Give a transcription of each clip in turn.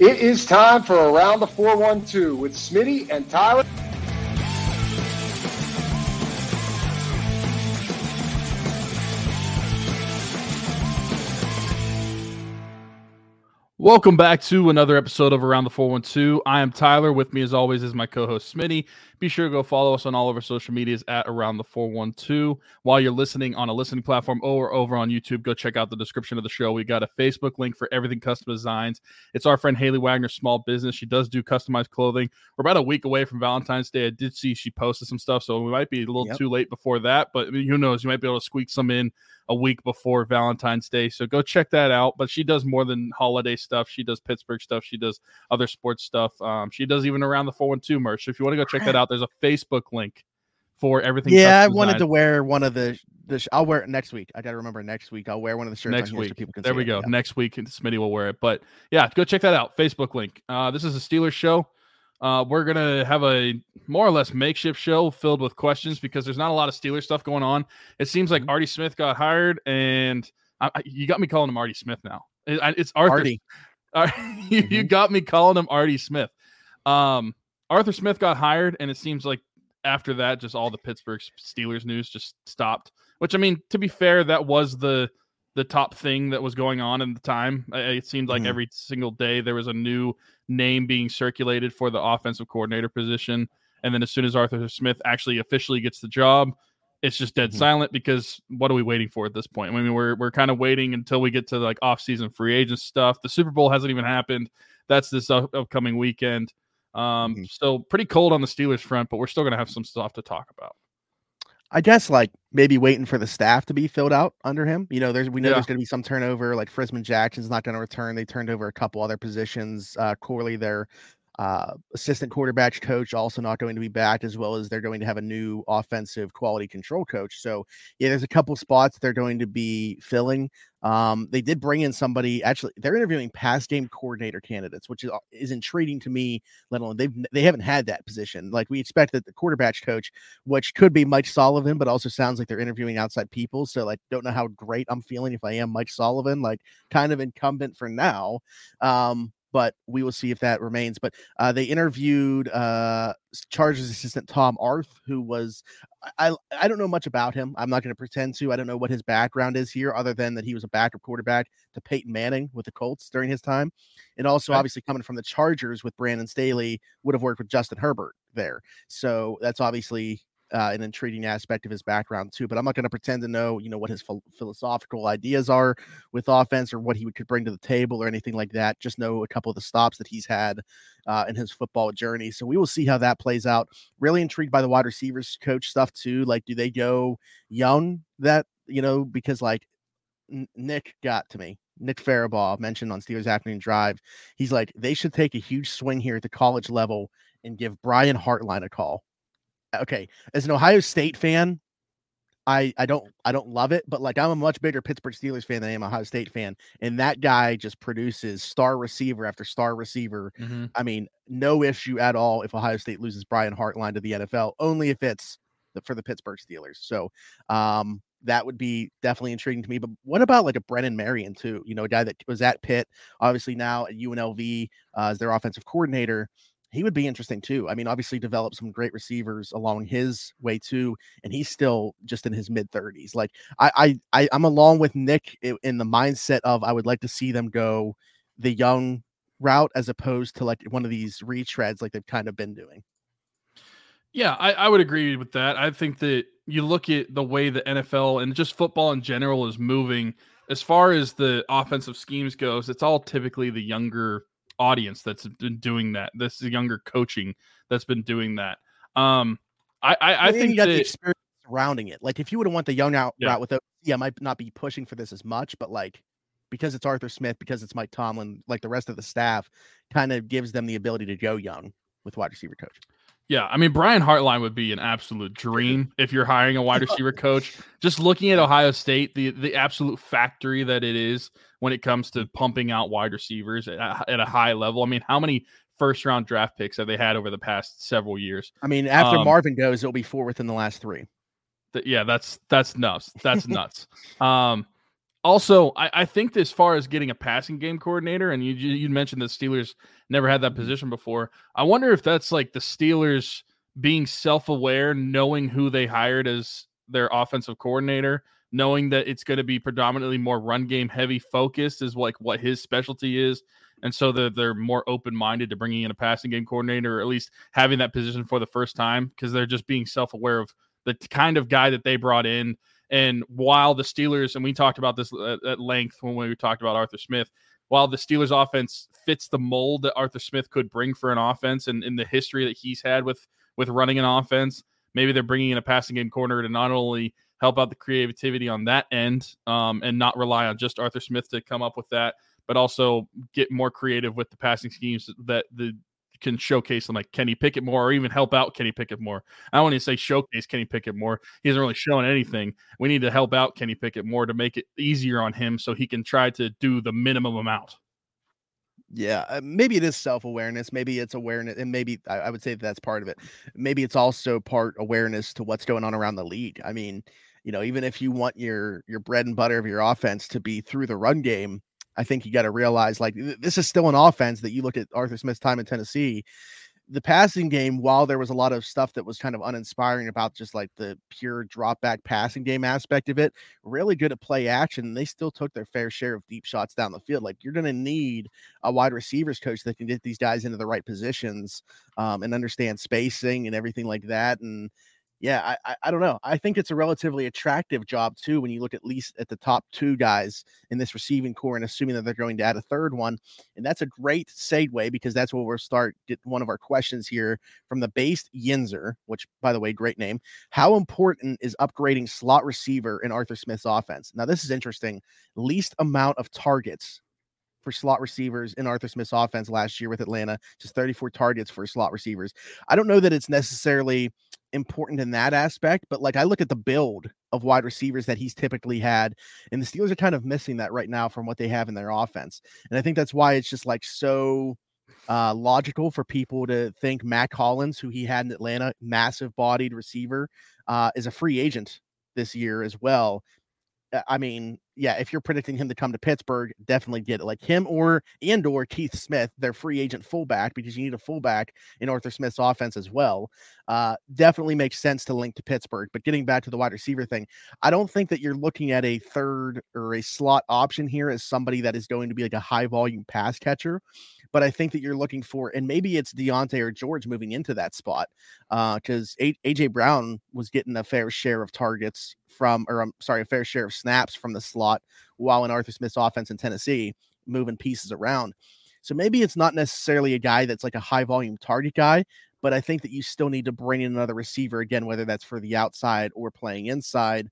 It is time for Around the 412 with Smitty and Tyler. Welcome back to another episode of Around the 412. I am Tyler. With me, as always, is my co host Smitty. Be sure to go follow us on all of our social medias at Around the 412. While you're listening on a listening platform or over on YouTube, go check out the description of the show. We got a Facebook link for everything custom designs. It's our friend Haley Wagner, small business. She does do customized clothing. We're about a week away from Valentine's Day. I did see she posted some stuff, so we might be a little yep. too late before that, but who knows? You might be able to squeak some in a week before Valentine's Day. So go check that out. But she does more than holiday stuff. She does Pittsburgh stuff. She does other sports stuff. Um, she does even around the 412 merch. So if you want to go check that out, there's a Facebook link for everything. Yeah, I wanted to wear one of the the. Sh- I'll wear it next week. I gotta remember next week. I'll wear one of the shirts next week. So people can there we it. go. Yeah. Next week, Smitty will wear it. But yeah, go check that out. Facebook link. Uh, this is a Steelers show. Uh, we're gonna have a more or less makeshift show filled with questions because there's not a lot of Steelers stuff going on. It seems like mm-hmm. Artie Smith got hired, and I, I, you got me calling him Artie Smith now. It, it's Arthur. Artie. Uh, you, mm-hmm. you got me calling him Artie Smith. Um, Arthur Smith got hired, and it seems like after that, just all the Pittsburgh Steelers news just stopped. Which I mean, to be fair, that was the the top thing that was going on in the time. It seemed like mm-hmm. every single day there was a new name being circulated for the offensive coordinator position. And then as soon as Arthur Smith actually officially gets the job, it's just dead mm-hmm. silent because what are we waiting for at this point? I mean, we're we're kind of waiting until we get to like off-season free agent stuff. The Super Bowl hasn't even happened. That's this up- upcoming weekend. Um, mm-hmm. so pretty cold on the Steelers front, but we're still gonna have some stuff to talk about. I guess like maybe waiting for the staff to be filled out under him. You know, there's we know yeah. there's going to be some turnover. Like Frisman Jackson's not going to return. They turned over a couple other positions. Uh, Corley, their uh, assistant quarterback coach, also not going to be back, as well as they're going to have a new offensive quality control coach. So yeah, there's a couple spots they're going to be filling. Um, they did bring in somebody. Actually, they're interviewing pass game coordinator candidates, which is uh, is intriguing to me. Let alone they've they haven't had that position. Like we expect that the quarterback coach, which could be Mike Sullivan, but also sounds like they're interviewing outside people. So like, don't know how great I'm feeling if I am Mike Sullivan. Like, kind of incumbent for now. Um, but we will see if that remains. But uh, they interviewed uh, Chargers assistant Tom Arth, who was I I don't know much about him. I'm not going to pretend to. I don't know what his background is here, other than that he was a backup quarterback to Peyton Manning with the Colts during his time, and also okay. obviously coming from the Chargers with Brandon Staley would have worked with Justin Herbert there. So that's obviously uh, an intriguing aspect of his background too. But I'm not going to pretend to know, you know, what his ph- philosophical ideas are with offense or what he could bring to the table or anything like that. Just know a couple of the stops that he's had uh, in his football journey. So we will see how that plays out. Really intrigued by the wide receivers coach stuff too. Like, do they go young? That you know, because like N- Nick got to me. Nick Farabaugh mentioned on Steelers Afternoon Drive. He's like, they should take a huge swing here at the college level and give Brian Hartline a call okay, as an Ohio State fan, I I don't I don't love it, but like I'm a much bigger Pittsburgh Steelers fan than I am a Ohio State fan, and that guy just produces star receiver after star receiver. Mm-hmm. I mean, no issue at all if Ohio State loses Brian Hartline to the NFL, only if it's the, for the Pittsburgh Steelers. So, um, that would be definitely intriguing to me. But what about like a Brennan Marion too? You know, a guy that was at Pitt, obviously now at UNLV uh, as their offensive coordinator he would be interesting too. I mean, obviously developed some great receivers along his way too, and he's still just in his mid 30s. Like I, I, I am along with Nick in the mindset of I would like to see them go the young route as opposed to like one of these retreads like they've kind of been doing. Yeah, I, I would agree with that. I think that you look at the way the NFL and just football in general is moving. As far as the offensive schemes goes, it's all typically the younger audience that's been doing that. This younger coaching that's been doing that. Um, I I, I think you got that, the experience surrounding it. Like if you would have went the young out yeah. route with it, yeah, I might not be pushing for this as much, but like because it's Arthur Smith, because it's Mike Tomlin, like the rest of the staff, kind of gives them the ability to go young with wide receiver coach. Yeah, I mean Brian Hartline would be an absolute dream if you're hiring a wide receiver coach. Just looking at Ohio State, the the absolute factory that it is when it comes to pumping out wide receivers at, at a high level. I mean, how many first round draft picks have they had over the past several years? I mean, after um, Marvin goes, it'll be four within the last three. Th- yeah, that's that's nuts. That's nuts. Um, Also, I, I think as far as getting a passing game coordinator, and you you mentioned the Steelers never had that Mm-hmm. position before. I wonder if that's like the Steelers being self aware, knowing who they hired as their offensive coordinator, knowing that it's going to be predominantly more run game heavy focused, is like what his specialty is. And so they're, they're more open minded to bringing in a passing game coordinator, or at least having that position for the first time, because they're just being self aware of the kind of guy that they brought in. And while the Steelers, and we talked about this at, length when we talked about Arthur Smith, while the Steelers offense fits the mold that Arthur Smith could bring for an offense and in the history that he's had with with running an offense, maybe they're bringing in a passing game corner to not only help out the creativity on that end um, and not rely on just Arthur Smith to come up with that, but also get more creative with the passing schemes that the can showcase them like Kenny Pickett more or even help out Kenny Pickett more. I don't want to say showcase Kenny Pickett more. He hasn't really shown anything. We need to help out Kenny Pickett more to make it easier on him so he can try to do the minimum amount. Yeah, uh, maybe it is self awareness. Maybe it's awareness, and maybe I, I would say that that's part of it. Maybe it's also part awareness to what's going on around the league. I mean, you know, even if you want your your bread and butter of your offense to be through the run game, I think you got to realize like th- this is still an offense that you look at Arthur Smith's time in Tennessee. The passing game, while there was a lot of stuff that was kind of uninspiring about just like the pure drop back passing game aspect of it, really good at play action. They still took their fair share of deep shots down the field. Like you're going to need a wide receivers coach that can get these guys into the right positions um, and understand spacing and everything like that. And yeah, I, I, don't know. I think it's a relatively attractive job too when you look at least at the top two guys in this receiving corps and assuming that they're going to add a third one. And that's a great segue because that's where we'll start get one of our questions here from the based Yinzer, which by the way, great name. How important is upgrading slot receiver in Arthur Smith's offense? Now, this is interesting. Least amount of targets for slot receivers in Arthur Smith's offense last year with Atlanta, just 34 targets for slot receivers. I don't know that it's necessarily important in that aspect, but like I look at the build of wide receivers that he's typically had, and the Steelers are kind of missing that right now from what they have in their offense. And I think that's why it's just like so uh, logical for people to think Mack Hollins, who he had in Atlanta, massive bodied receiver, uh, is a free agent this year as well. I mean, yeah, if you're predicting him to come to Pittsburgh, definitely get it. Like him or and or Keith Smith, their free agent fullback, because you need a fullback in Arthur Smith's offense as well. Uh, definitely makes sense to link to Pittsburgh. But getting back to the wide receiver thing, I don't think that you're looking at a third or a slot option here as somebody that is going to be like a high volume pass catcher. But I think that you're looking for, and maybe it's Diontae or George moving into that spot, because uh, AJ Brown was getting a fair share of targets from, or I'm sorry, a fair share of snaps from the slot while in Arthur Smith's offense in Tennessee, moving pieces around. So maybe it's not necessarily a guy that's like a high volume target guy, but I think that you still need to bring in another receiver again, whether that's for the outside or playing inside.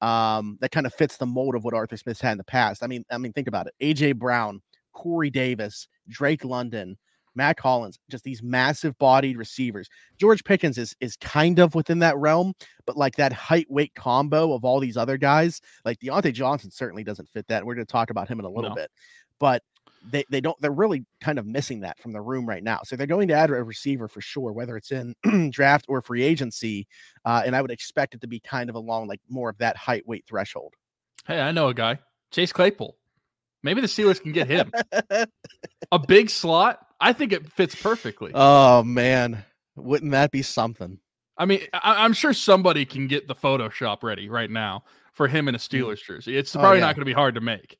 Um, that kind of fits the mold of what Arthur Smith's had in the past. I mean, I mean, think about it: AJ Brown, Corey Davis, Drake London, Mack Hollins, just these massive bodied receivers. George Pickens is is kind of within that realm, but like that height weight combo of all these other guys, like Diontae Johnson certainly doesn't fit that. We're going to talk about him in a little No. bit, but they they don't they're really kind of missing that from the room right now. So they're going to add a receiver for sure, whether it's in draft or free agency. Uh, and I would expect it to be kind of along like more of that height weight threshold. Hey, I know a guy, Chase Claypool. Maybe the Steelers can get him. a big slot. I think it fits perfectly. oh man, wouldn't that be something? I mean, I, I'm sure somebody can get the Photoshop ready right now for him in a Steelers jersey. It's Oh, probably yeah. not going to be hard to make.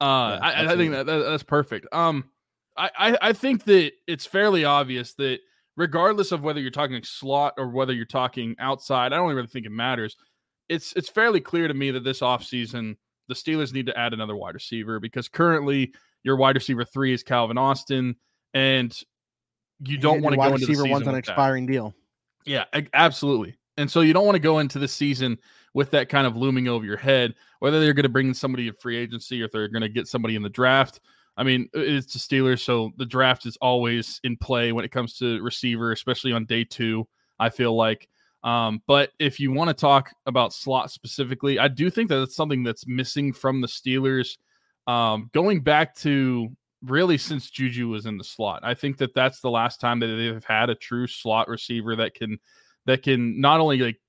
Uh, Yeah, I, I think that, that that's perfect. Um, I, I I think that it's fairly obvious that regardless of whether you're talking slot or whether you're talking outside, I don't really think it matters. It's it's fairly clear to me that this offseason the Steelers need to add another wide receiver because currently your wide receiver three is Calvin Austin, and you don't want to go into the season one's on an with that. expiring deal. Yeah, absolutely. And so you don't want to go into the season with that kind of looming over your head, whether they're going to bring in somebody in free agency or if they're going to get somebody in the draft. I mean, it's the Steelers, so the draft is always in play when it comes to receiver, especially on day two. I feel like. Um, but if you want to talk about slot specifically, I do think that it's something that's missing from the Steelers. Um, going back to really since Juju was in the slot, I think that that's the last time that they've had a true slot receiver that can that can not only like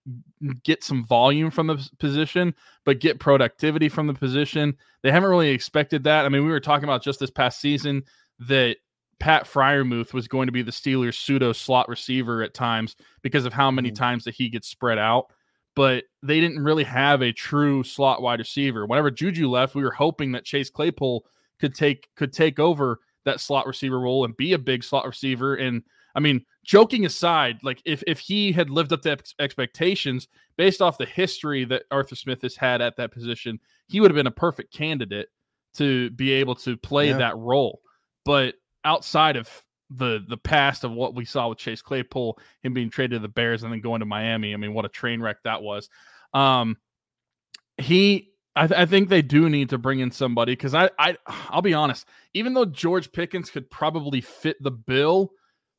get some volume from the position, but get productivity from the position. They haven't really expected that. I mean, we were talking about just this past season that Pat Freiermuth was going to be the Steelers' pseudo slot receiver at times because of how many mm-hmm. times that he gets spread out. But they didn't really have a true slot wide receiver. Whenever Juju left, we were hoping that Chase Claypool could take could take over that slot receiver role and be a big slot receiver. And I mean, joking aside, like if if he had lived up to ex- expectations based off the history that Arthur Smith has had at that position, he would have been a perfect candidate to be able to play yeah. that role. But outside of the the past of what we saw with Chase Claypool, him being traded to the Bears and then going to Miami, I mean, what a train wreck that was. Um, he I, th- I, think they do need to bring in somebody because I, I I'll be honest, even though George Pickens could probably fit the bill,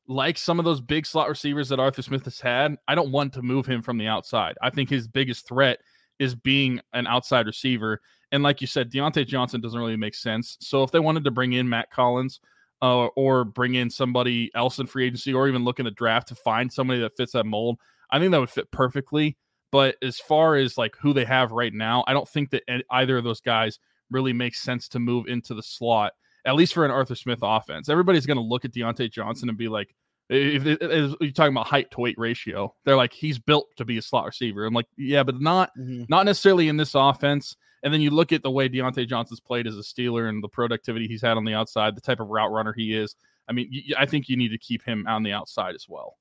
like some of those big slot receivers that Arthur Smith has had, I don't want to move him from the outside. I think his biggest threat is being an outside receiver. And like you said, Diontae Johnson doesn't really make sense. So if they wanted to bring in Mack Hollins uh, or bring in somebody else in free agency or even look in the draft to find somebody that fits that mold, I think that would fit perfectly. But as far as like who they have right now, I don't think that either of those guys really makes sense to move into the slot, at least for an Arthur Smith offense. Everybody's going to look at Diontae Johnson and be like, if, if, if, you're talking about height to weight ratio, they're like he's built to be a slot receiver. I'm like, yeah, but not mm-hmm. not necessarily in this offense. And then you look at the way Diontae Johnson's played as a Steeler and the productivity he's had on the outside, the type of route runner he is. I mean, I think you need to keep him on the outside as well.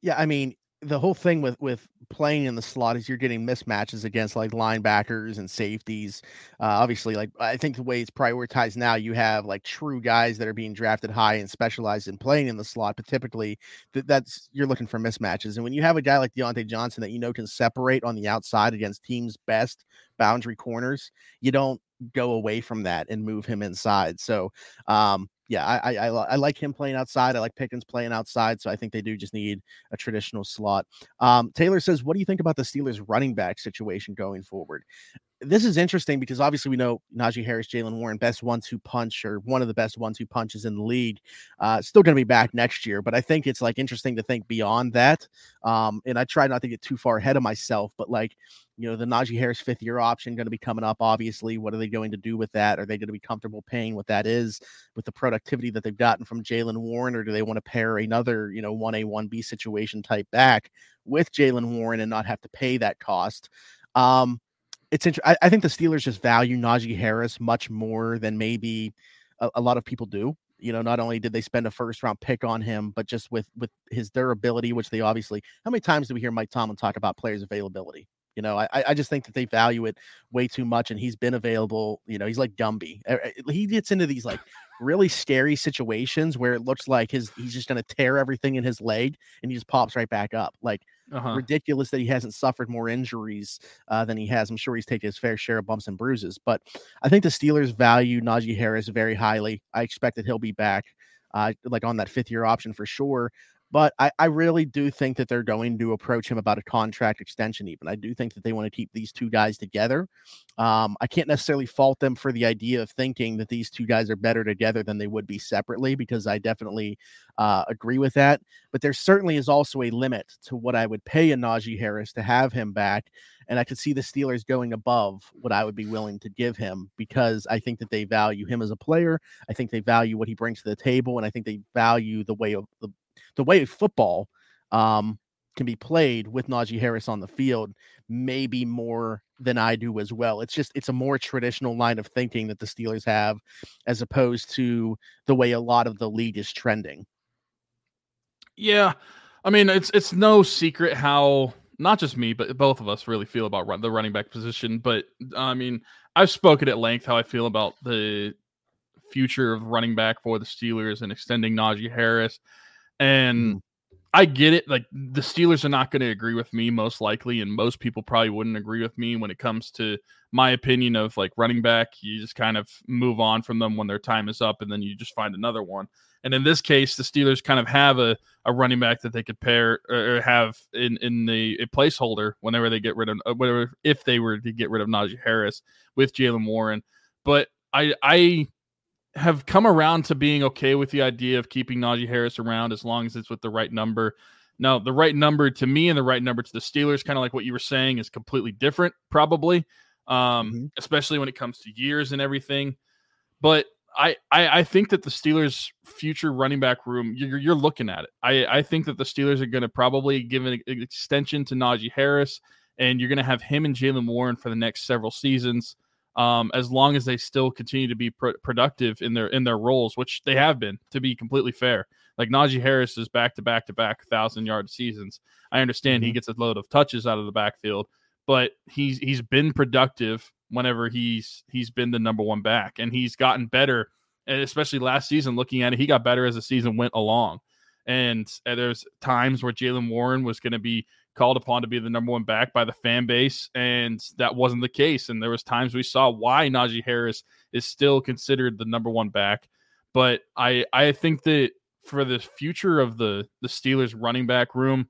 Yeah, I mean, the whole thing with with playing in the slot is you're getting mismatches against like linebackers and safeties. Uh, obviously, like I think the way it's prioritized now, you have like true guys that are being drafted high and specialized in playing in the slot. But typically, th- that's you're looking for mismatches. And when you have a guy like Diontae Johnson that you know can separate on the outside against teams' best boundary corners, you don't go away from that and move him inside. So, um, yeah, I, I, I like him playing outside. I like Pickens playing outside. So I think they do just need a traditional slot. Um, Taylor says, "What do you think about the Steelers' running back situation going forward?" This is interesting because obviously we know Najee Harris, Jaylen Warren, best one-two punch or one of the best one-two punches in the league. Uh, still going to be back next year, but I think it's like interesting to think beyond that. Um, and I try not to get too far ahead of myself, but like you know, the Najee Harris fifth year option going to be coming up. Obviously, what are they going to do with that? Are they going to be comfortable paying what that is with the productivity that they've gotten from Jaylen Warren, or do they want to pair another, you know, one A one B situation type back with Jaylen Warren and not have to pay that cost? Um, it's interesting. I, think the Steelers just value Najee Harris much more than maybe a, a lot of people do you know not only did they spend a first round pick on him but just with with his durability which they obviously how many times do we hear mike tomlin talk about players availability you know, I, I just think that they value it way too much, and he's been available. You know, he's like Gumby. He gets into these like really scary situations where it looks like his he's just going to tear everything in his leg, and he just pops right back up. Like uh-huh. ridiculous that he hasn't suffered more injuries uh, than he has. I'm sure he's taken his fair share of bumps and bruises, but I think the Steelers value Najee Harris very highly. I expect that he'll be back. Uh, like on that fifth year option for sure. But I, I really do think that they're going to approach him about a contract extension, even. I do think that they want to keep these two guys together. Um, I can't necessarily fault them for the idea of thinking that these two guys are better together than they would be separately, because I definitely uh, agree with that. But there certainly is also a limit to what I would pay a Najee Harris to have him back. And I could see the Steelers going above what I would be willing to give him because I think that they value him as a player. I think they value what he brings to the table. And I think they value the way of the the way football um, can be played with Najee Harris on the field, maybe more than I do as well. It's just it's a more traditional line of thinking that the Steelers have, as opposed to the way a lot of the league is trending. Yeah, I mean it's it's no secret how not just me but both of us really feel about run, the running back position. But I mean I've spoken at length how I feel about the future of running back for the Steelers and extending Najee Harris. And mm. I get it. Like the Steelers are not going to agree with me, most likely, and most people probably wouldn't agree with me when it comes to my opinion of like running back. You just kind of move on from them when their time is up, and then you just find another one. And in this case, the Steelers kind of have a, a running back that they could pair or have in in the a placeholder whenever they get rid of uh, whatever if they were to get rid of Najee Harris with Jaylen Warren. But I I have come around to being okay with the idea of keeping Najee Harris around as long as it's with the right number. Now, the right number to me and the right number to the Steelers, kind of like what you were saying, is completely different, probably, um, mm-hmm. especially when it comes to years and everything. But I, I, I think that the Steelers' future running back room, you're, you're looking at it. I, I think that the Steelers are going to probably give an extension to Najee Harris, and you're going to have him and Jaylen Warren for the next several seasons um, as long as they still continue to be productive in their in their roles, which they have been. To be completely fair, like Najee Harris is back to back to back thousand yard seasons. I understand mm-hmm. he gets a load of touches out of the backfield, but he's he's been productive whenever he's he's been the number one back, and he's gotten better. And especially last season, looking at it, he got better as the season went along. And, and there's times where Jaylen Warren was going to be called upon to be the number one back by the fan base, and that wasn't the case. And there was times we saw why Najee Harris is still considered the number one back. But I I think that for the future of the the Steelers running back room,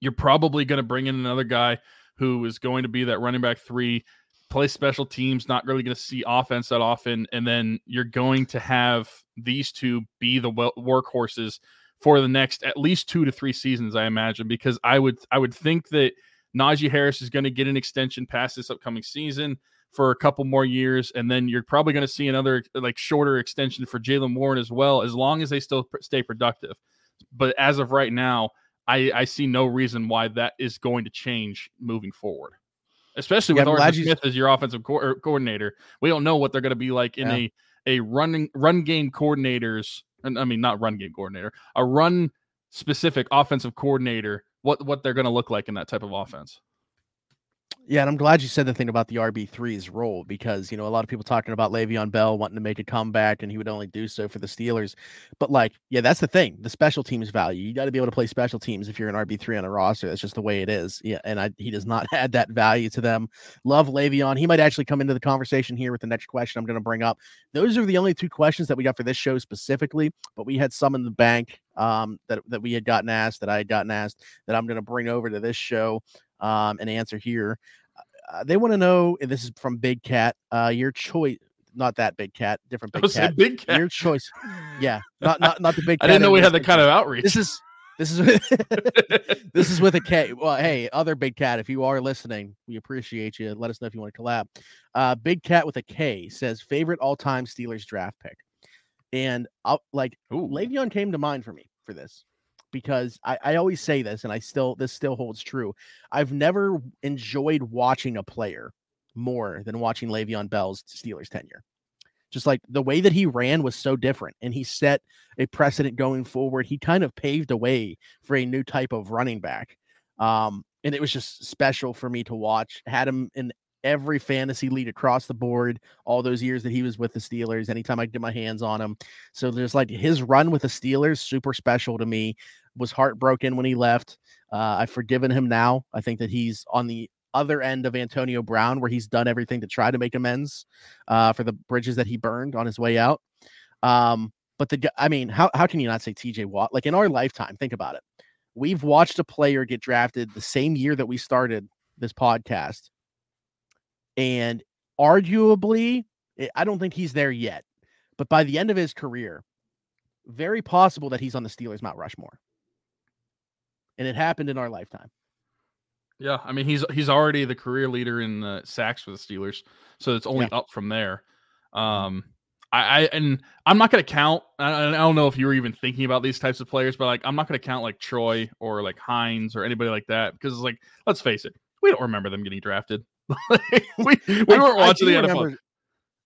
you're probably going to bring in another guy who is going to be that running back three, play special teams, not really going to see offense that often, and then you're going to have these two be the workhorses for the next at least two to three seasons, I imagine, because I would I would think that Najee Harris is going to get an extension past this upcoming season for a couple more years, and then you're probably going to see another like shorter extension for Jaylen Warren as well, as long as they still pr- stay productive. But as of right now, I, I see no reason why that is going to change moving forward, especially with Arthur Smith as your offensive co- coordinator. We don't know what they're going to be like in yeah. a a running run game coordinators I mean not run game coordinator, a run specific offensive coordinator, what what they're going to look like in that type of offense. Yeah, and I'm glad you said the thing about the RB3's role because, you know, a lot of people talking about Le'Veon Bell wanting to make a comeback and he would only do so for the Steelers. But, like, yeah, that's the thing the special teams value. You got to be able to play special teams if you're an RB3 on a roster. That's just the way it is. Yeah. And I, he does not add that value to them. Love Le'Veon. He might actually come into the conversation here with the next question I'm going to bring up. Those are the only two questions that we got for this show specifically, but we had some in the bank um, that, that we had gotten asked, that I had gotten asked, that I'm going to bring over to this show um, and answer here. Uh, they want to know, and this is from Big Cat, uh, your choice. Not that big cat, different big cat. Big cat. Your choice. Yeah, not not not the big. Cat. I didn't know we had the kind of outreach. This is this is this is with a K. Well, hey, other big cat, if you are listening, we appreciate you. Let us know if you want to collab. Uh, big cat with a K says favorite all time Steelers draft pick, and I'll like Ooh. Le'Veon came to mind for me for this because I, I always say this and I still this still holds true. I've never enjoyed watching a player more than watching Le'Veon Bell's Steelers tenure. Just like the way that he ran was so different and he set a precedent going forward. He kind of paved a way for a new type of running back. Um, and it was just special for me to watch. Had him in every fantasy lead across the board all those years that he was with the Steelers. Anytime I get my hands on him, so there's like his run with the Steelers super special to me. Was heartbroken when he left. Uh, I've forgiven him now. I think that he's on the other end of Antonio Brown, where he's done everything to try to make amends uh, for the bridges that he burned on his way out. Um, but the I mean, how how can you not say TJ Watt? Like in our lifetime, think about it. We've watched a player get drafted the same year that we started this podcast and arguably, eh, I don't think he's there yet. But by the end of his career, very possible that he's on the Steelers Mount Rushmore. And it happened in our lifetime. Yeah, I mean he's he's already the career leader in uh, sacks for the Steelers, so it's only yeah. up from there. Mm-hmm. Um, I, I and I'm not going to count. I, I, don't know if you were even thinking about these types of players, but like I'm not going to count like Troy or like Hines or anybody like that because like let's face it, we don't remember them getting drafted. we we weren't watching the NFL.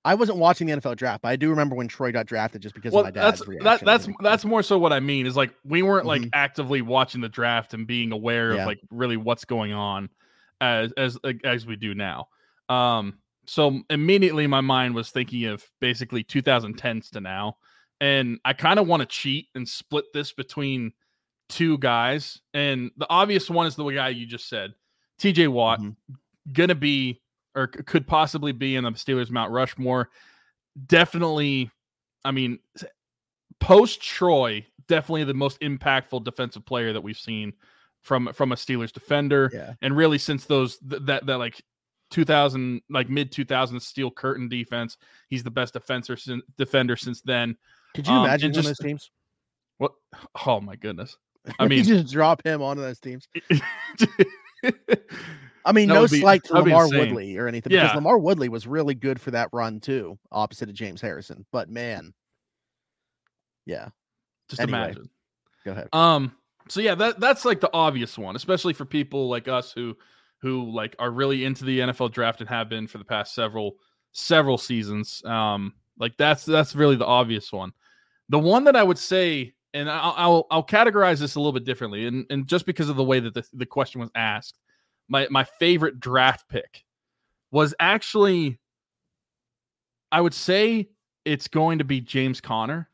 I wasn't watching the NFL draft, but I do remember when Troy got drafted just because well, of my dad's that's, reaction. That, that's that's more so what I mean is like we weren't like mm-hmm. actively watching the draft and being aware yeah. of like really what's going on as as as we do now. Um, so immediately my mind was thinking of basically 2010s to now, and I kind of want to cheat and split this between two guys, and the obvious one is the guy you just said, T.J. Watt. Mm-hmm gonna be or could possibly be in the Steelers Mount Rushmore. Definitely, I mean, post Troy, definitely the most impactful defensive player that we've seen from from a Steelers defender, yeah. and really since those that that like 2000 like mid 2000s steel curtain defense, he's the best defender since defender since then. Could you um, imagine just, those teams? What? Oh my goodness! I mean, you just drop him onto those teams. I mean, That no be- slight to LaMarr. Woodley or anything, Yeah. because LaMarr Woodley was really good for that run too, opposite of James Harrison. But man, yeah, just Anyway. imagine. go ahead. Um. So yeah, that that's like the obvious one, especially for people like us who who like are really into the NFL draft and have been for the past several several seasons. Um. Like that's that's really the obvious one. The one that I would say, and I'll I'll, I'll categorize this a little bit differently, and and just because of the way that the, the question was asked, my my favorite draft pick was actually, I would say it's going to be James Conner.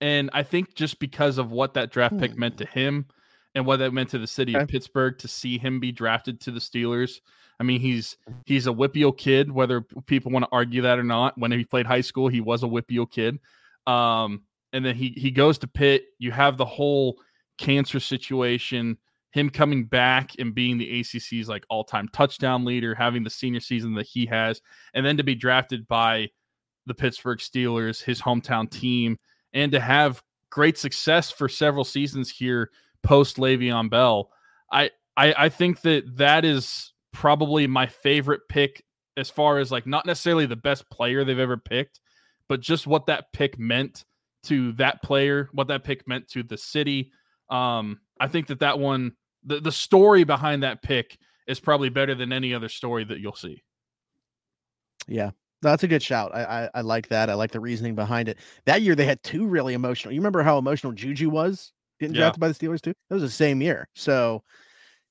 And I think just because of what that draft pick meant to him and what that meant to the city of Pittsburgh to see him be drafted to the Steelers. I mean, he's he's a WPIAL kid, whether people want to argue that or not. When he played high school, he was a WPIAL kid. Um, and then he he goes to Pitt. You have the whole cancer situation, him coming back and being the ACC's like all-time touchdown leader, having the senior season that he has, and then to be drafted by the Pittsburgh Steelers, his hometown team, and to have great success for several seasons here post Le'Veon Bell. I, I I think that that is probably my favorite pick as far as like not necessarily the best player they've ever picked, but just what that pick meant to that player, what that pick meant to the city. Um, I think that that one, the, the story behind that pick is probably better than any other story that you'll see. Yeah, that's a good shout. I, I I like that. I like the reasoning behind it. That year they had two really emotional. You remember how emotional Juju was getting Yeah. drafted by the Steelers too? That was the same year. So,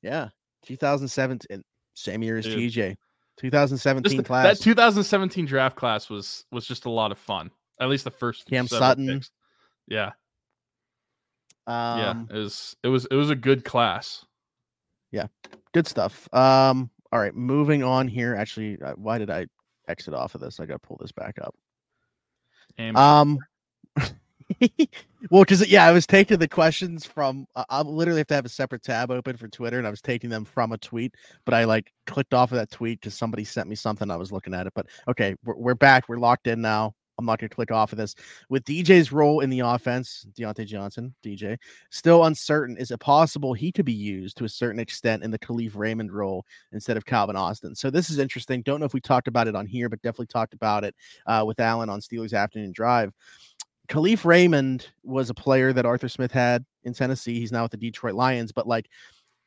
yeah, 2017, same year as Dude. TJ. 2017 the- class. That 2017 draft class was was just a lot of fun. At least the first Cam Sutton. picks. Yeah, um, yeah. It was it was it was a good class. Yeah, good stuff. Um, all right, moving on here. Actually, uh, why did I exit off of this? I got to pull this back up. And Um, well, because yeah, I was taking the questions from. I I literally have to have a separate tab open for Twitter, and I was taking them from a tweet, but I like clicked off of that tweet because somebody sent me something. I was looking at it, but okay, we're, we're back. We're locked in now. I'm not going to click off of this. With DJ's role in the offense, Diontae Johnson, DJ, still uncertain. Is it possible he could be used to a certain extent in the Kalif Raymond role instead of Calvin Austin? So this is interesting. Don't know if we talked about it on here, but definitely talked about it uh, with Alan on Steelers Afternoon Drive. Kalif Raymond was a player that Arthur Smith had in Tennessee. He's now with the Detroit Lions, but like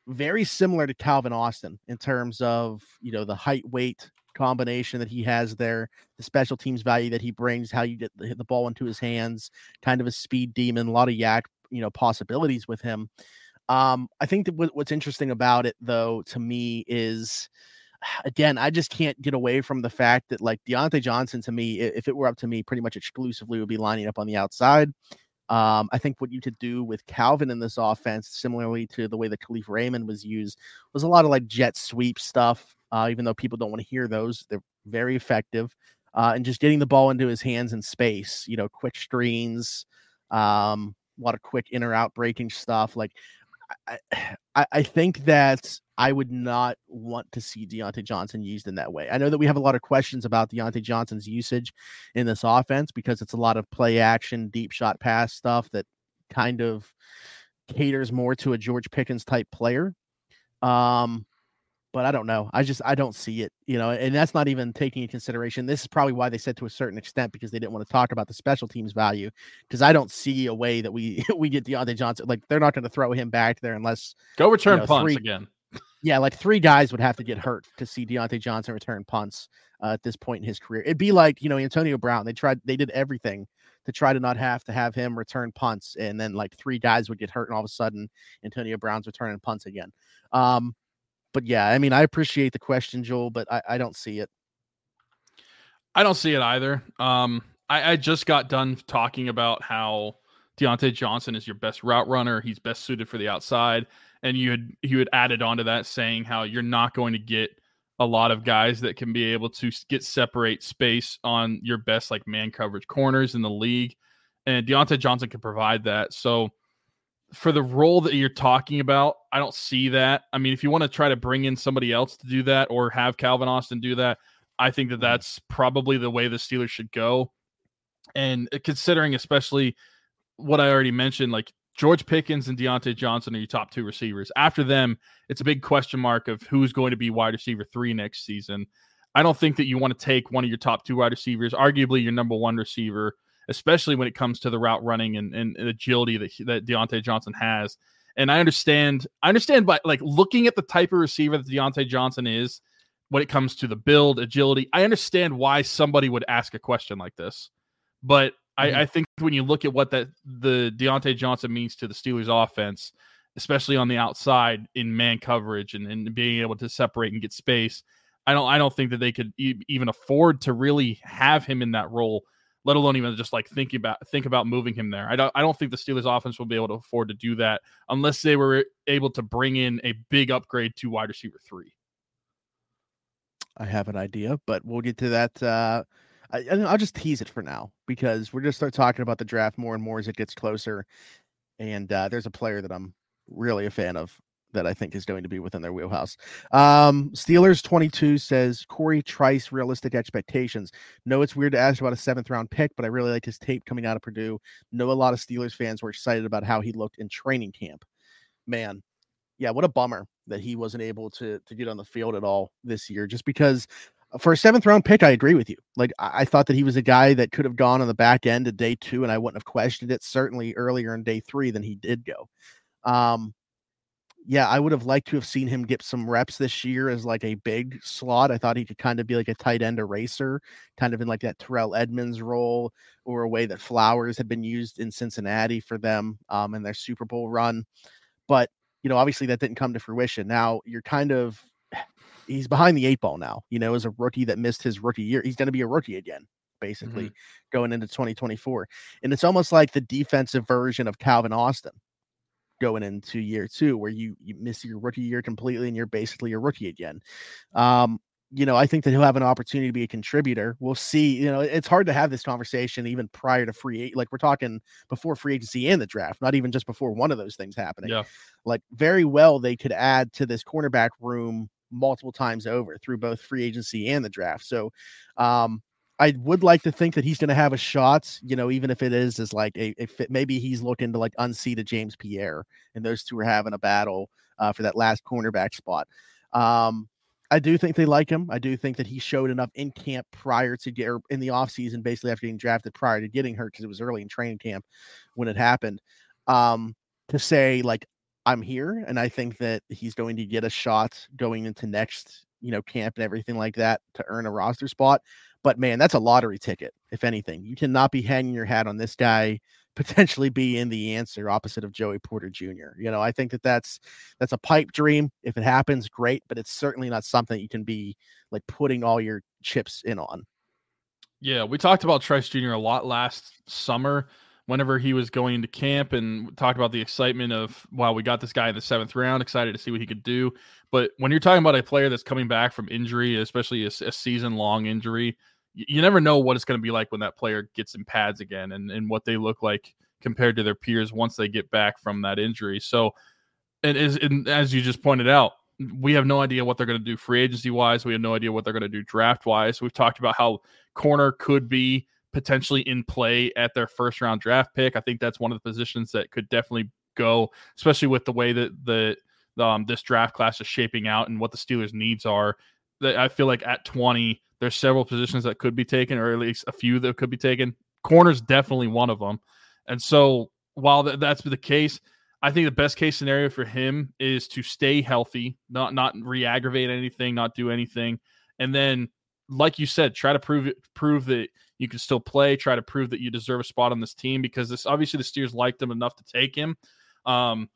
very similar to Calvin Austin in terms of you know the height weight combination that he has there, the special teams value that he brings, how you get the, the ball into his hands, kind of a speed demon, a lot of YAC you know possibilities with him. Um, I think that what, what's interesting about it though to me is again, I just can't get away from the fact that like Diontae Johnson to me, if it were up to me, pretty much exclusively would be lining up on the outside. Um, I think what you could do with Calvin in this offense, similarly to the way that Kalif Raymond was used, was a lot of like jet sweep stuff. Uh, even though people don't want to hear those, they're very effective. Uh, and just getting the ball into his hands in space, you know, quick screens, um, a lot of quick in or out breaking stuff. Like, I, I, I think that I would not want to see Diontae Johnson used in that way. I know that we have a lot of questions about Diontae Johnson's usage in this offense because it's a lot of play action, deep shot pass stuff that kind of caters more to a George Pickens type player. Um, but I don't know. I just I don't see it, you know, and that's not even taking into consideration. This is probably why they said to a certain extent because they didn't want to talk about the special teams value. Because I don't see a way that we we get Diontae Johnson. Like they're not going to throw him back there unless go return know, punts three- again. Yeah, like three guys would have to get hurt to see Diontae Johnson return punts uh, at this point in his career. It'd be like you know Antonio Brown. They tried, they did everything to try to not have to have him return punts, and then like three guys would get hurt, and all of a sudden Antonio Brown's returning punts again. Um, but yeah, I mean, I appreciate the question, Joel, but I, I don't see it. I don't see it either. Um, I, I just got done talking about how Diontae Johnson is your best route runner. He's best suited for the outside, and you had you had added onto that saying how you're not going to get a lot of guys that can be able to get separate space on your best like man coverage corners in the league, and Diontae Johnson can provide that. So. For the role that you're talking about, I don't see that. I mean, if you want to try to bring in somebody else to do that or have Calvin Austin do that, I think that that's probably the way the Steelers should go. And uh, considering, especially what I already mentioned, like George Pickens and Diontae Johnson are your top two receivers. After them, it's a big question mark of who's going to be wide receiver three next season. I don't think that you want to take one of your top two wide receivers, arguably your number one receiver, especially when it comes to the route running and, and, and agility that, that Diontae Johnson has. And I understand, I understand by like looking at the type of receiver that Diontae Johnson is when it comes to the build, agility. I understand why somebody would ask a question like this. But. I, I, think when you look at what that the Diontae Johnson means to the Steelers offense, especially on the outside in man coverage and, and being able to separate and get space, I don't I don't think that they could e- even afford to really have him in that role, let alone even just like thinking about think about moving him there. I don't I don't think the Steelers offense will be able to afford to do that unless they were able to bring in a big upgrade to wide receiver three. I have an idea, but we'll get to that uh I, will just tease it for now because we're just start talking about the draft more and more as it gets closer. And uh, there's a player that I'm really a fan of that I think is going to be within their wheelhouse. Um, Steelers 22 says Corey Trice realistic expectations. No, it's weird to ask about a seventh round pick, but I really like his tape coming out of Purdue. Know a lot of Steelers fans were excited about how he looked in training camp. Man, yeah, what a bummer that he wasn't able to to get on the field at all this year. Just because for a seventh round pick, I agree with you. Like I, thought that he was a guy that could have gone on the back end of day two, and I wouldn't have questioned it. Certainly earlier in day three than he did go. Um, yeah, I would have liked to have seen him get some reps this year as like a big slot. I thought he could kind of be like a tight end eraser, kind of in like that Terrell Edmunds role, or a way that Flowers had been used in Cincinnati for them um, in their Super Bowl run. But you know, obviously that didn't come to fruition. Now you're kind of he's behind the eight ball now. You know, as a rookie that missed his rookie year, he's going to be a rookie again, basically mm-hmm. going into 2024. And it's almost like the defensive version of Calvin Austin going into year two, where you you miss your rookie year completely and you're basically a rookie again. Um, you know, I think that he'll have an opportunity to be a contributor. We'll see. You know, it's hard to have this conversation even prior to free like we're talking before free agency and the draft, not even just before one of those things happening. Yeah. Like very well they could add to this cornerback room multiple times over through both free agency and the draft. So um, I would like to think that he's going to have a shot, you know, even if it is as like a, a fit, maybe he's looking to like unseat a James Pierre and those two are having a battle uh, for that last cornerback spot. Um, I do think they like him. I do think that he showed enough in camp prior to get in the offseason, basically after getting drafted prior to getting hurt because it was early in training camp when it happened. Um, to say like I'm here, and I think that he's going to get a shot going into next, you know, camp and everything like that to earn a roster spot. But man, that's a lottery ticket, if anything. You cannot be hanging your hat on this guy potentially be in the answer opposite of Joey Porter Jr. You know, I think that that's that's a pipe dream. If it happens, great, but it's certainly not something you can be like putting all your chips in on. Yeah, we talked about Trice Jr. a lot last summer whenever he was going into camp and talked about the excitement of wow we got this guy in the seventh round excited to see what he could do. But when you're talking about a player that's coming back from injury especially a, a season long injury you, never know what it's going to be like when that player gets in pads again and, and what they look like compared to their peers once they get back from that injury. So and as, and as you just pointed out we have no idea what they're going to do free agency wise we have no idea what they're going to do draft wise we've talked about how corner could be potentially in play at their first round draft pick. I think that's one of the positions that could definitely go, especially with the way that the um, this draft class is shaping out and what the Steelers' needs are. That I feel like at 20, there's several positions that could be taken, or at least a few that could be taken. Corner's definitely one of them. And so while th- that's the case, I think the best case scenario for him is to stay healthy, not not re-aggravate anything, not do anything, and then, like you said, try to prove it, prove that you can still play, try to prove that you deserve a spot on this team because this obviously the Steers liked him enough to take him. Um,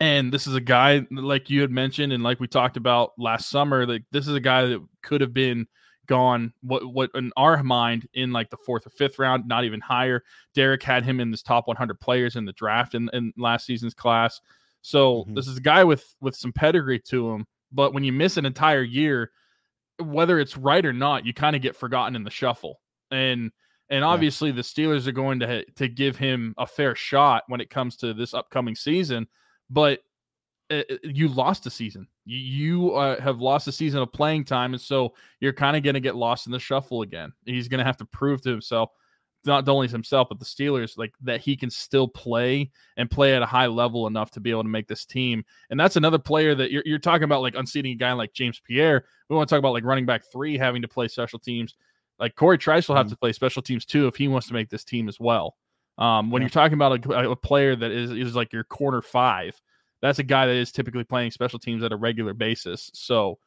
and this is a guy like you had mentioned, and like we talked about last summer, like this is a guy that could have been gone what what in our mind in like the fourth or fifth round, not even higher. Derek had him in this top 100 players in the draft in, in last season's class. So mm-hmm. this is a guy with with some pedigree to him. But when you miss an entire year, whether it's right or not, you kind of get forgotten in the shuffle and and obviously yeah. the Steelers are going to to give him a fair shot when it comes to this upcoming season, but uh, uh, you lost a season. You, you uh, have lost a season of playing time, and so you're kind of going to get lost in the shuffle again. He's going to have to prove to himself. not only himself but the Steelers like that he can still play and play at a high level enough to be able to make this team. And that's another player that you're, you're talking about like unseating a guy like James Pierre. We want to talk about like running back three having to play special teams. Like Corey Trice will have mm-hmm. to play special teams too if he wants to make this team as well. Um, when yeah. you're talking about a, a, player that is is like your corner five, that's a guy that is typically playing special teams at a regular basis. So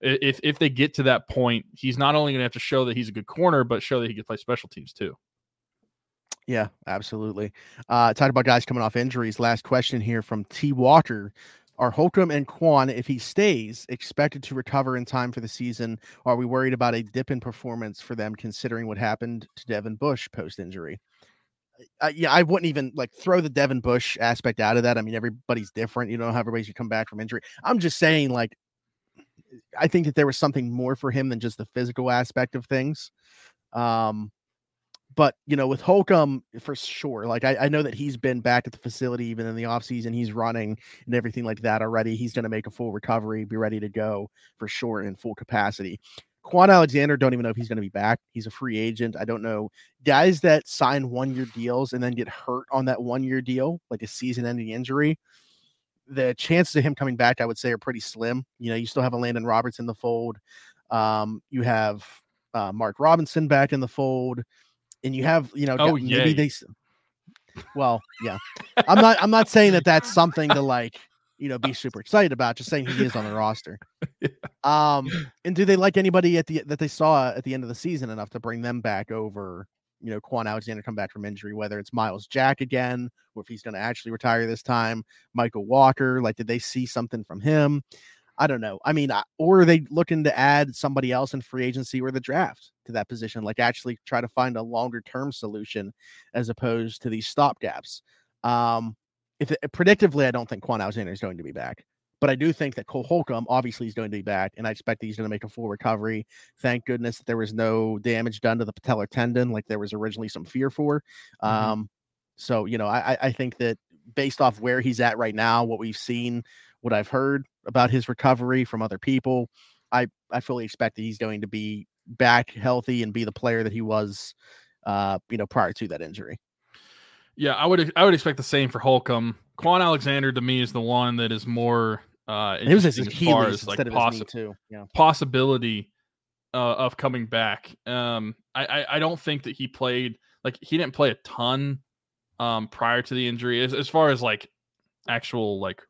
if if they get to that point, he's not only going to have to show that he's a good corner, but show that he can play special teams too. Yeah, absolutely. Uh, talking about guys coming off injuries. Last question here from T. Walker. Are Holcomb and Kwon, if he stays, expected to recover in time for the season? Are we worried about a dip in performance for them considering what happened to Devin Bush post injury? Uh, yeah, I wouldn't even like throw the Devin Bush aspect out of that. I mean, everybody's different. You don't know how everybody should come back from injury. I'm just saying, like, I think that there was something more for him than just the physical aspect of things. Um, but you know, with Holcomb for sure, like I, I know that he's been back at the facility even in the offseason. He's running and everything like that already. He's going to make a full recovery, be ready to go for sure in full capacity. Kwon Alexander, don't even know if he's going to be back. He's a free agent. I don't know. Guys that sign one year deals and then get hurt on that one year deal, like a season ending injury, the chances of him coming back, I would say, are pretty slim. You know, you still have Elandon Roberts in the fold. Um, you have uh, Mark Robinson back in the fold and you have you know oh, maybe yay. they well yeah i'm not i'm not saying that that's something to like you know be super excited about just saying he is on the roster yeah. um and do they like anybody at the that they saw at the end of the season enough to bring them back over you know Kwon Alexander come back from injury whether it's Myles Jack again or if he's going to actually retire this time Mykal Walker like did they see something from him I don't know. I mean, or are they looking to add somebody else in free agency or the draft to that position? Like actually try to find a longer term solution as opposed to these stopgaps. Um, if it, predictively, I don't think Kwon Alexander is going to be back, but I do think that Cole Holcomb obviously is going to be back, and I expect that he's going to make a full recovery. Thank goodness there was no damage done to the patellar tendon like there was originally some fear for. Mm-hmm. Um, so you know, I, I think that based off where he's at right now, what we've seen, what I've heard, about his recovery from other people. I I fully expect that he's going to be back healthy and be the player that he was, uh, you know, prior to that injury. Yeah, I would I would expect the same for Holcomb. Kwon Alexander to me is the one that is more uh it was as far as like possi- too. Yeah. possibility uh, of coming back. Um I, I, I don't think that he played like he didn't play a ton um prior to the injury as, as far as like actual like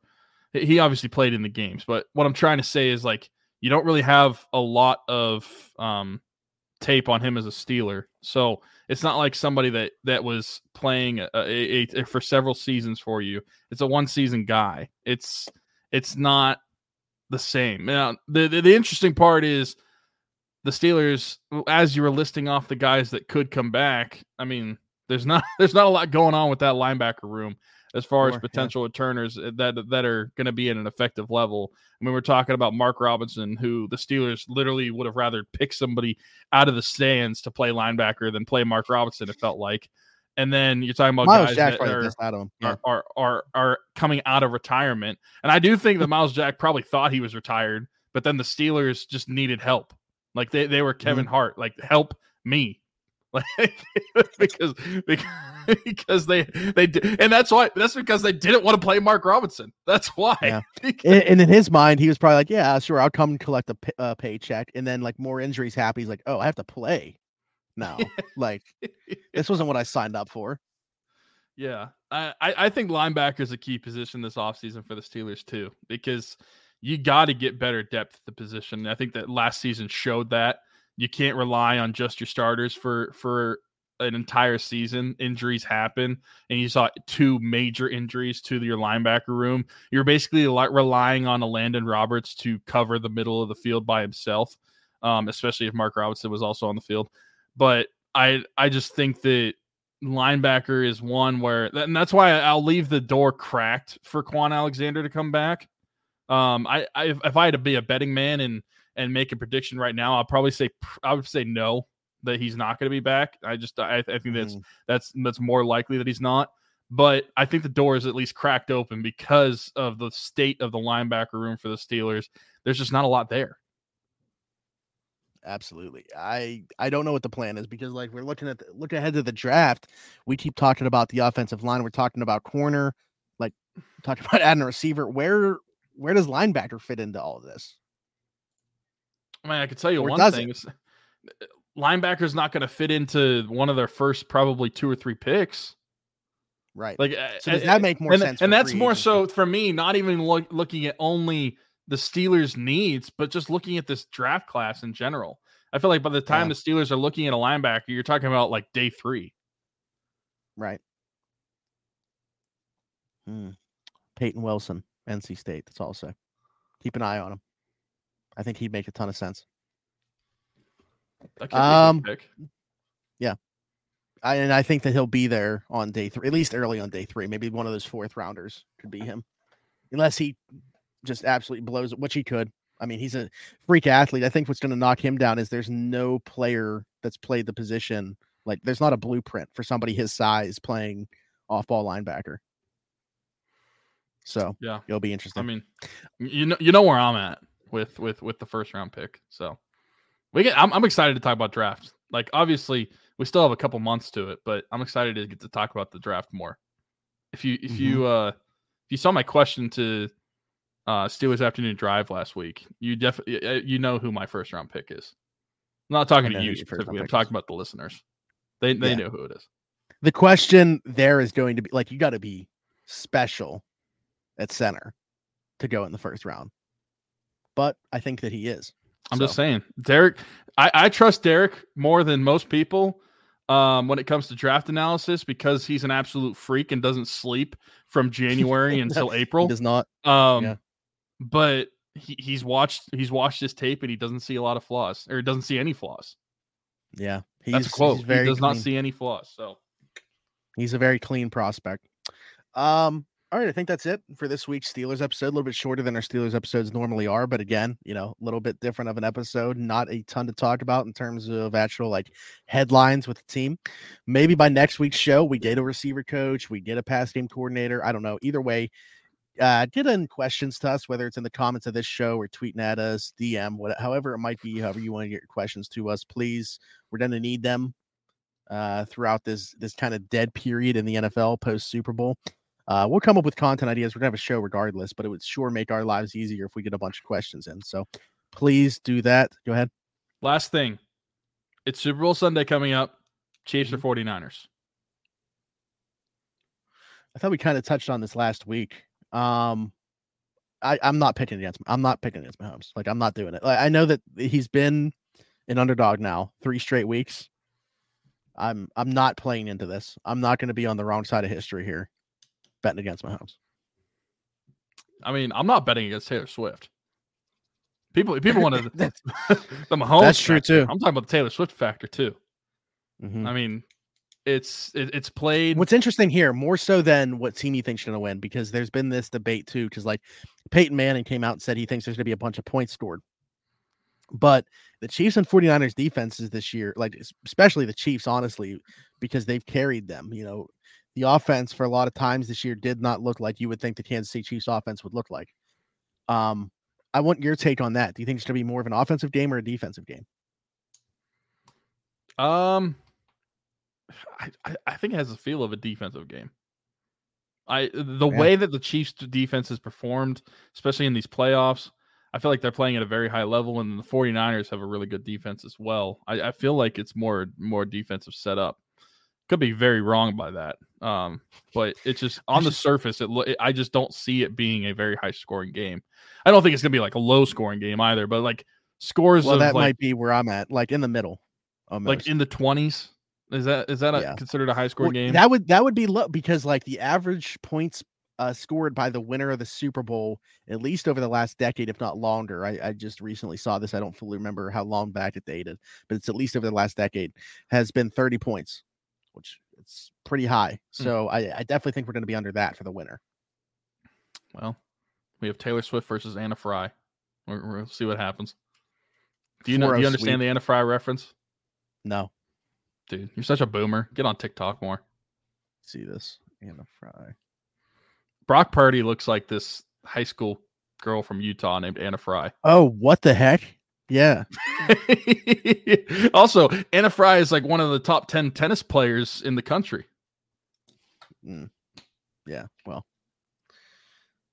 he obviously played in the games, but what I'm trying to say is like you don't really have a lot of um, tape on him as a Steeler, so it's not like somebody that that was playing a, a, a, for several seasons for you. It's a one season guy. It's it's not the same. Now the, the the interesting part is the Steelers, as you were listing off the guys that could come back. I mean, there's not there's not a lot going on with that linebacker room as far More, as potential yeah. returners eh, that that are going to be at an effective level. I mean, we're talking about Mark Robinson, who the Steelers literally would have rather pick somebody out of the stands to play linebacker than play Mark Robinson. It felt like. And then you're talking about Myles guys Jack that are, yeah. are, are, are are coming out of retirement, and I do think that Myles Jack probably thought he was retired, but then the Steelers just needed help. Like they, they were Kevin mm-hmm. Hart, like help me, like because because because they they did, and that's why that's because they didn't want to play Mark Robinson. That's why. Yeah. and, in his mind, he was probably like, "Yeah, sure, I'll come and collect a pay, uh, paycheck." And then like more injuries happen. He's like, "Oh, I have to play now." like this wasn't what I signed up for. Yeah, I I think linebacker is a key position this offseason for the Steelers too because you got to get better depth at the position. I think that last season showed that you can't rely on just your starters for for an entire season. Injuries happen, and you saw two major injuries to your linebacker room. You're basically relying on Elandon Roberts to cover the middle of the field by himself, um, especially if Mark Robinson was also on the field. But I I just think that linebacker is one where, and that's why I'll leave the door cracked for Kwon Alexander to come back. Um, I, I if I had to be a betting man and and make a prediction right now, I'll probably say I would say no that he's not going to be back. I just I, I think that's mm. that's that's more likely that he's not. But I think the door is at least cracked open because of the state of the linebacker room for the Steelers. There's just not a lot there. Absolutely. I I don't know what the plan is because like we're looking at the, look ahead to the draft. We keep talking about the offensive line. We're talking about corner, like talking about adding a receiver. Where where does linebacker fit into all of this? I mean, I could tell you Or one thing: is linebacker's not going to fit into one of their first probably two or three picks. Right. Like, So uh, does uh, that make more and, sense And that's more agency? so for me, not even look, looking at only the Steelers' needs, but just looking at this draft class in general. I feel like by the time Yeah. the Steelers are looking at a linebacker, you're talking about like day three. Right. Hmm. Peyton Wilson, NC State. That's all I'll say. Keep an eye on him. I think he'd make a ton of sense. That could be a good Um, pick. I, and I think that he'll be there on day three, at least early on day three. Maybe one of those fourth rounders could be him, unless he just absolutely blows it, which he could. I mean, he's a freak athlete. I think what's going to knock him down is there's no player that's played the position. Like, there's not a blueprint for somebody his size playing off ball linebacker. So Yeah. it'll be interesting. I mean, you know, you know where I'm at with with with the first round pick. So we get. I'm, I'm excited to talk about drafts. Like, obviously, we still have a couple months to it, but I'm excited to get to talk about the draft more. If you if Mhm. you uh if you saw my question to uh Steelers afternoon drive last week, you definitely you know who my first round pick is. I'm not talking to you specifically. I'm talking about the listeners. They they Yeah. know who it is. the question there is going to be like you got to be special at center to go in the first round. But I think that he is. I'm just saying, Derek. I, I trust Derek more than most people um, when it comes to draft analysis because he's an absolute freak and doesn't sleep from January until he April. does not. Um, yeah. but he, he's watched he's watched his tape and he doesn't see a lot of flaws or he doesn't see any flaws. Yeah, he's, That's a quote. He's He very does not see any flaws. So He's a very clean prospect. Um, all right, I think that's it for this week's Steelers episode. A little bit shorter than our Steelers episodes normally are, but again, you know, a little bit different of an episode. Not a ton to talk about in terms of actual like headlines with the team. Maybe by next week's show, we get a receiver coach, we get a pass game coordinator. I don't know. Either way, uh, get in questions to us, whether it's in the comments of this show or tweeting at us, DM, what, however it might be, however you want to get your questions to us, please. We're going to need them uh, throughout this this kind of dead period in the NFL post Super Bowl. Uh, we'll come up with content ideas. We're gonna have a show regardless, but it would sure make our lives easier if we get a bunch of questions in. So please do that. Go ahead. last thing, it's Super Bowl Sunday coming up. Chiefs or 49ers. I thought we kind of touched on this last week. Um, I, I'm not picking against. I'm not picking against Mahomes. Like I'm not doing it. Like, I know that he's been an underdog now three straight weeks. I'm I'm not playing into this. I'm not going to be on the wrong side of history here, betting against Mahomes. I mean, I'm not betting against Taylor Swift. People people want to the Mahomes. That's true, factor. too. I'm talking about the Taylor Swift factor too. Mhm. I mean, it's it, it's played. What's interesting here, more so than what team you think's going to win, because there's been this debate too. Because like Peyton Manning came out and said he thinks there's going to be a bunch of points scored, but the Chiefs and 49ers defenses this year, like especially the Chiefs, honestly, because they've carried them. You know, the offense for a lot of times this year did not look like you would think the Kansas City Chiefs offense would look like. Um, I want your take on that. Do you think it's going to be more of an offensive game or a defensive game? Um, I, I think it has a feel of a defensive game. I the Yeah. way that the Chiefs defense has performed, especially in these playoffs, I feel like they're playing at a very high level, and the 49ers have a really good defense as well. I, I feel like it's more more defensive setup. Could be very wrong by that, um, but it's just on the surface. It, it I just don't see it being a very high scoring game. I don't think it's gonna be like a low scoring game either, but like scores Well, of that like, might be where I'm at, like in the middle. Almost. like in the twenties. Is that is that a, Yeah. considered a high scoring Well, game? That would that would be low because like the average points uh, scored by the winner of the Super Bowl, at least over the last decade, if not longer. I, I just recently saw this. I don't fully remember how long back it dated, but it's at least over the last decade has been 30 points, which it's pretty high. Hmm. So I, I definitely think we're going to be under that for the winner. well, we have Taylor Swift versus Anna Fry. We're, we'll see what happens. Do you know? Do you a understand the Anna Fry reference, No, dude? You're such a boomer. Get on TikTok more. see this Anna Fry. Brock Purdy looks like this high school girl from Utah named Anna Fry. Oh, what the heck? Yeah. also, Anna Fry is like one of the top 10 tennis players in the country. Mm. Yeah. Well,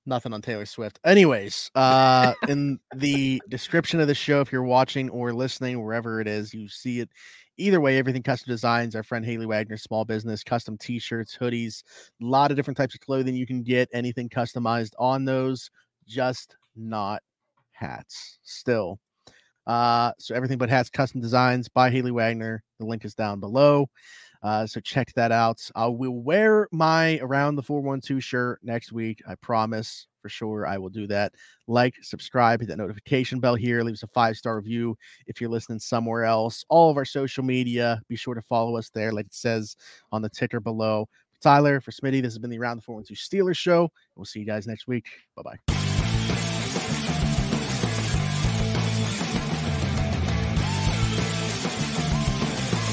nothing on Taylor Swift. Anyways, uh, in the description of the show, if you're watching or listening, wherever it is, you see it. Either way, everything custom designs. Our friend Haley Wagner, small business, custom T-shirts, hoodies, a lot of different types of clothing you can get. Anything customized on those, just not hats. Still, uh, so everything but hats, custom designs by Haley Wagner. The link is down below. Uh, so check that out. I will wear my around the 412 shirt next week. I promise for sure I will do that. Like, subscribe, hit that notification bell here. Leave us a five star review if you're listening somewhere else. All of our social media, be sure to follow us there, like it says on the ticker below. Tyler, for Smitty, this has been the Around the 412 Steelers show. We'll see you guys next week. Bye bye.